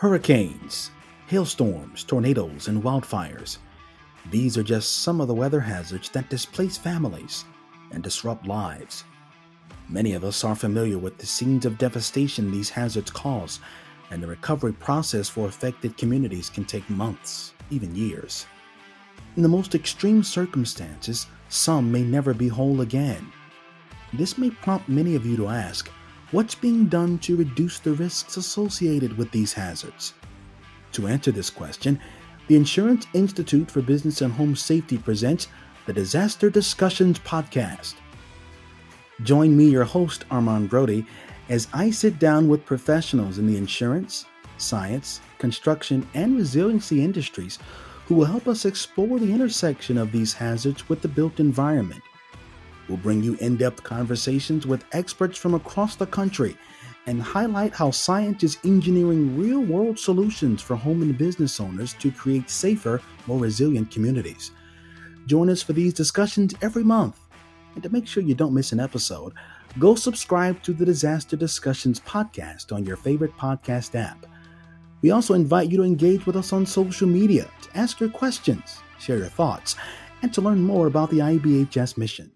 Hurricanes, hailstorms, tornadoes, and wildfires. These are just some of the weather hazards that displace families and disrupt lives. Many of us are familiar with the scenes of devastation these hazards cause, and the recovery process for affected communities can take months, even years. In the most extreme circumstances, some may never be whole again. This may prompt many of you to ask what's being done to reduce the risks associated with these hazards? To answer this question, the Insurance Institute for Business and Home Safety presents the Disaster Discussions Podcast. Join me, your host, Armand Brody, as I sit down with professionals in the insurance, science, construction, and resiliency industries who will help us explore the intersection of these hazards with the built environment. We'll bring you in depth conversations with experts from across the country and highlight how science is engineering real world solutions for home and business owners to create safer, more resilient communities. Join us for these discussions every month. And to make sure you don't miss an episode, go subscribe to the Disaster Discussions podcast on your favorite podcast app. We also invite you to engage with us on social media to ask your questions, share your thoughts, and to learn more about the IBHS mission.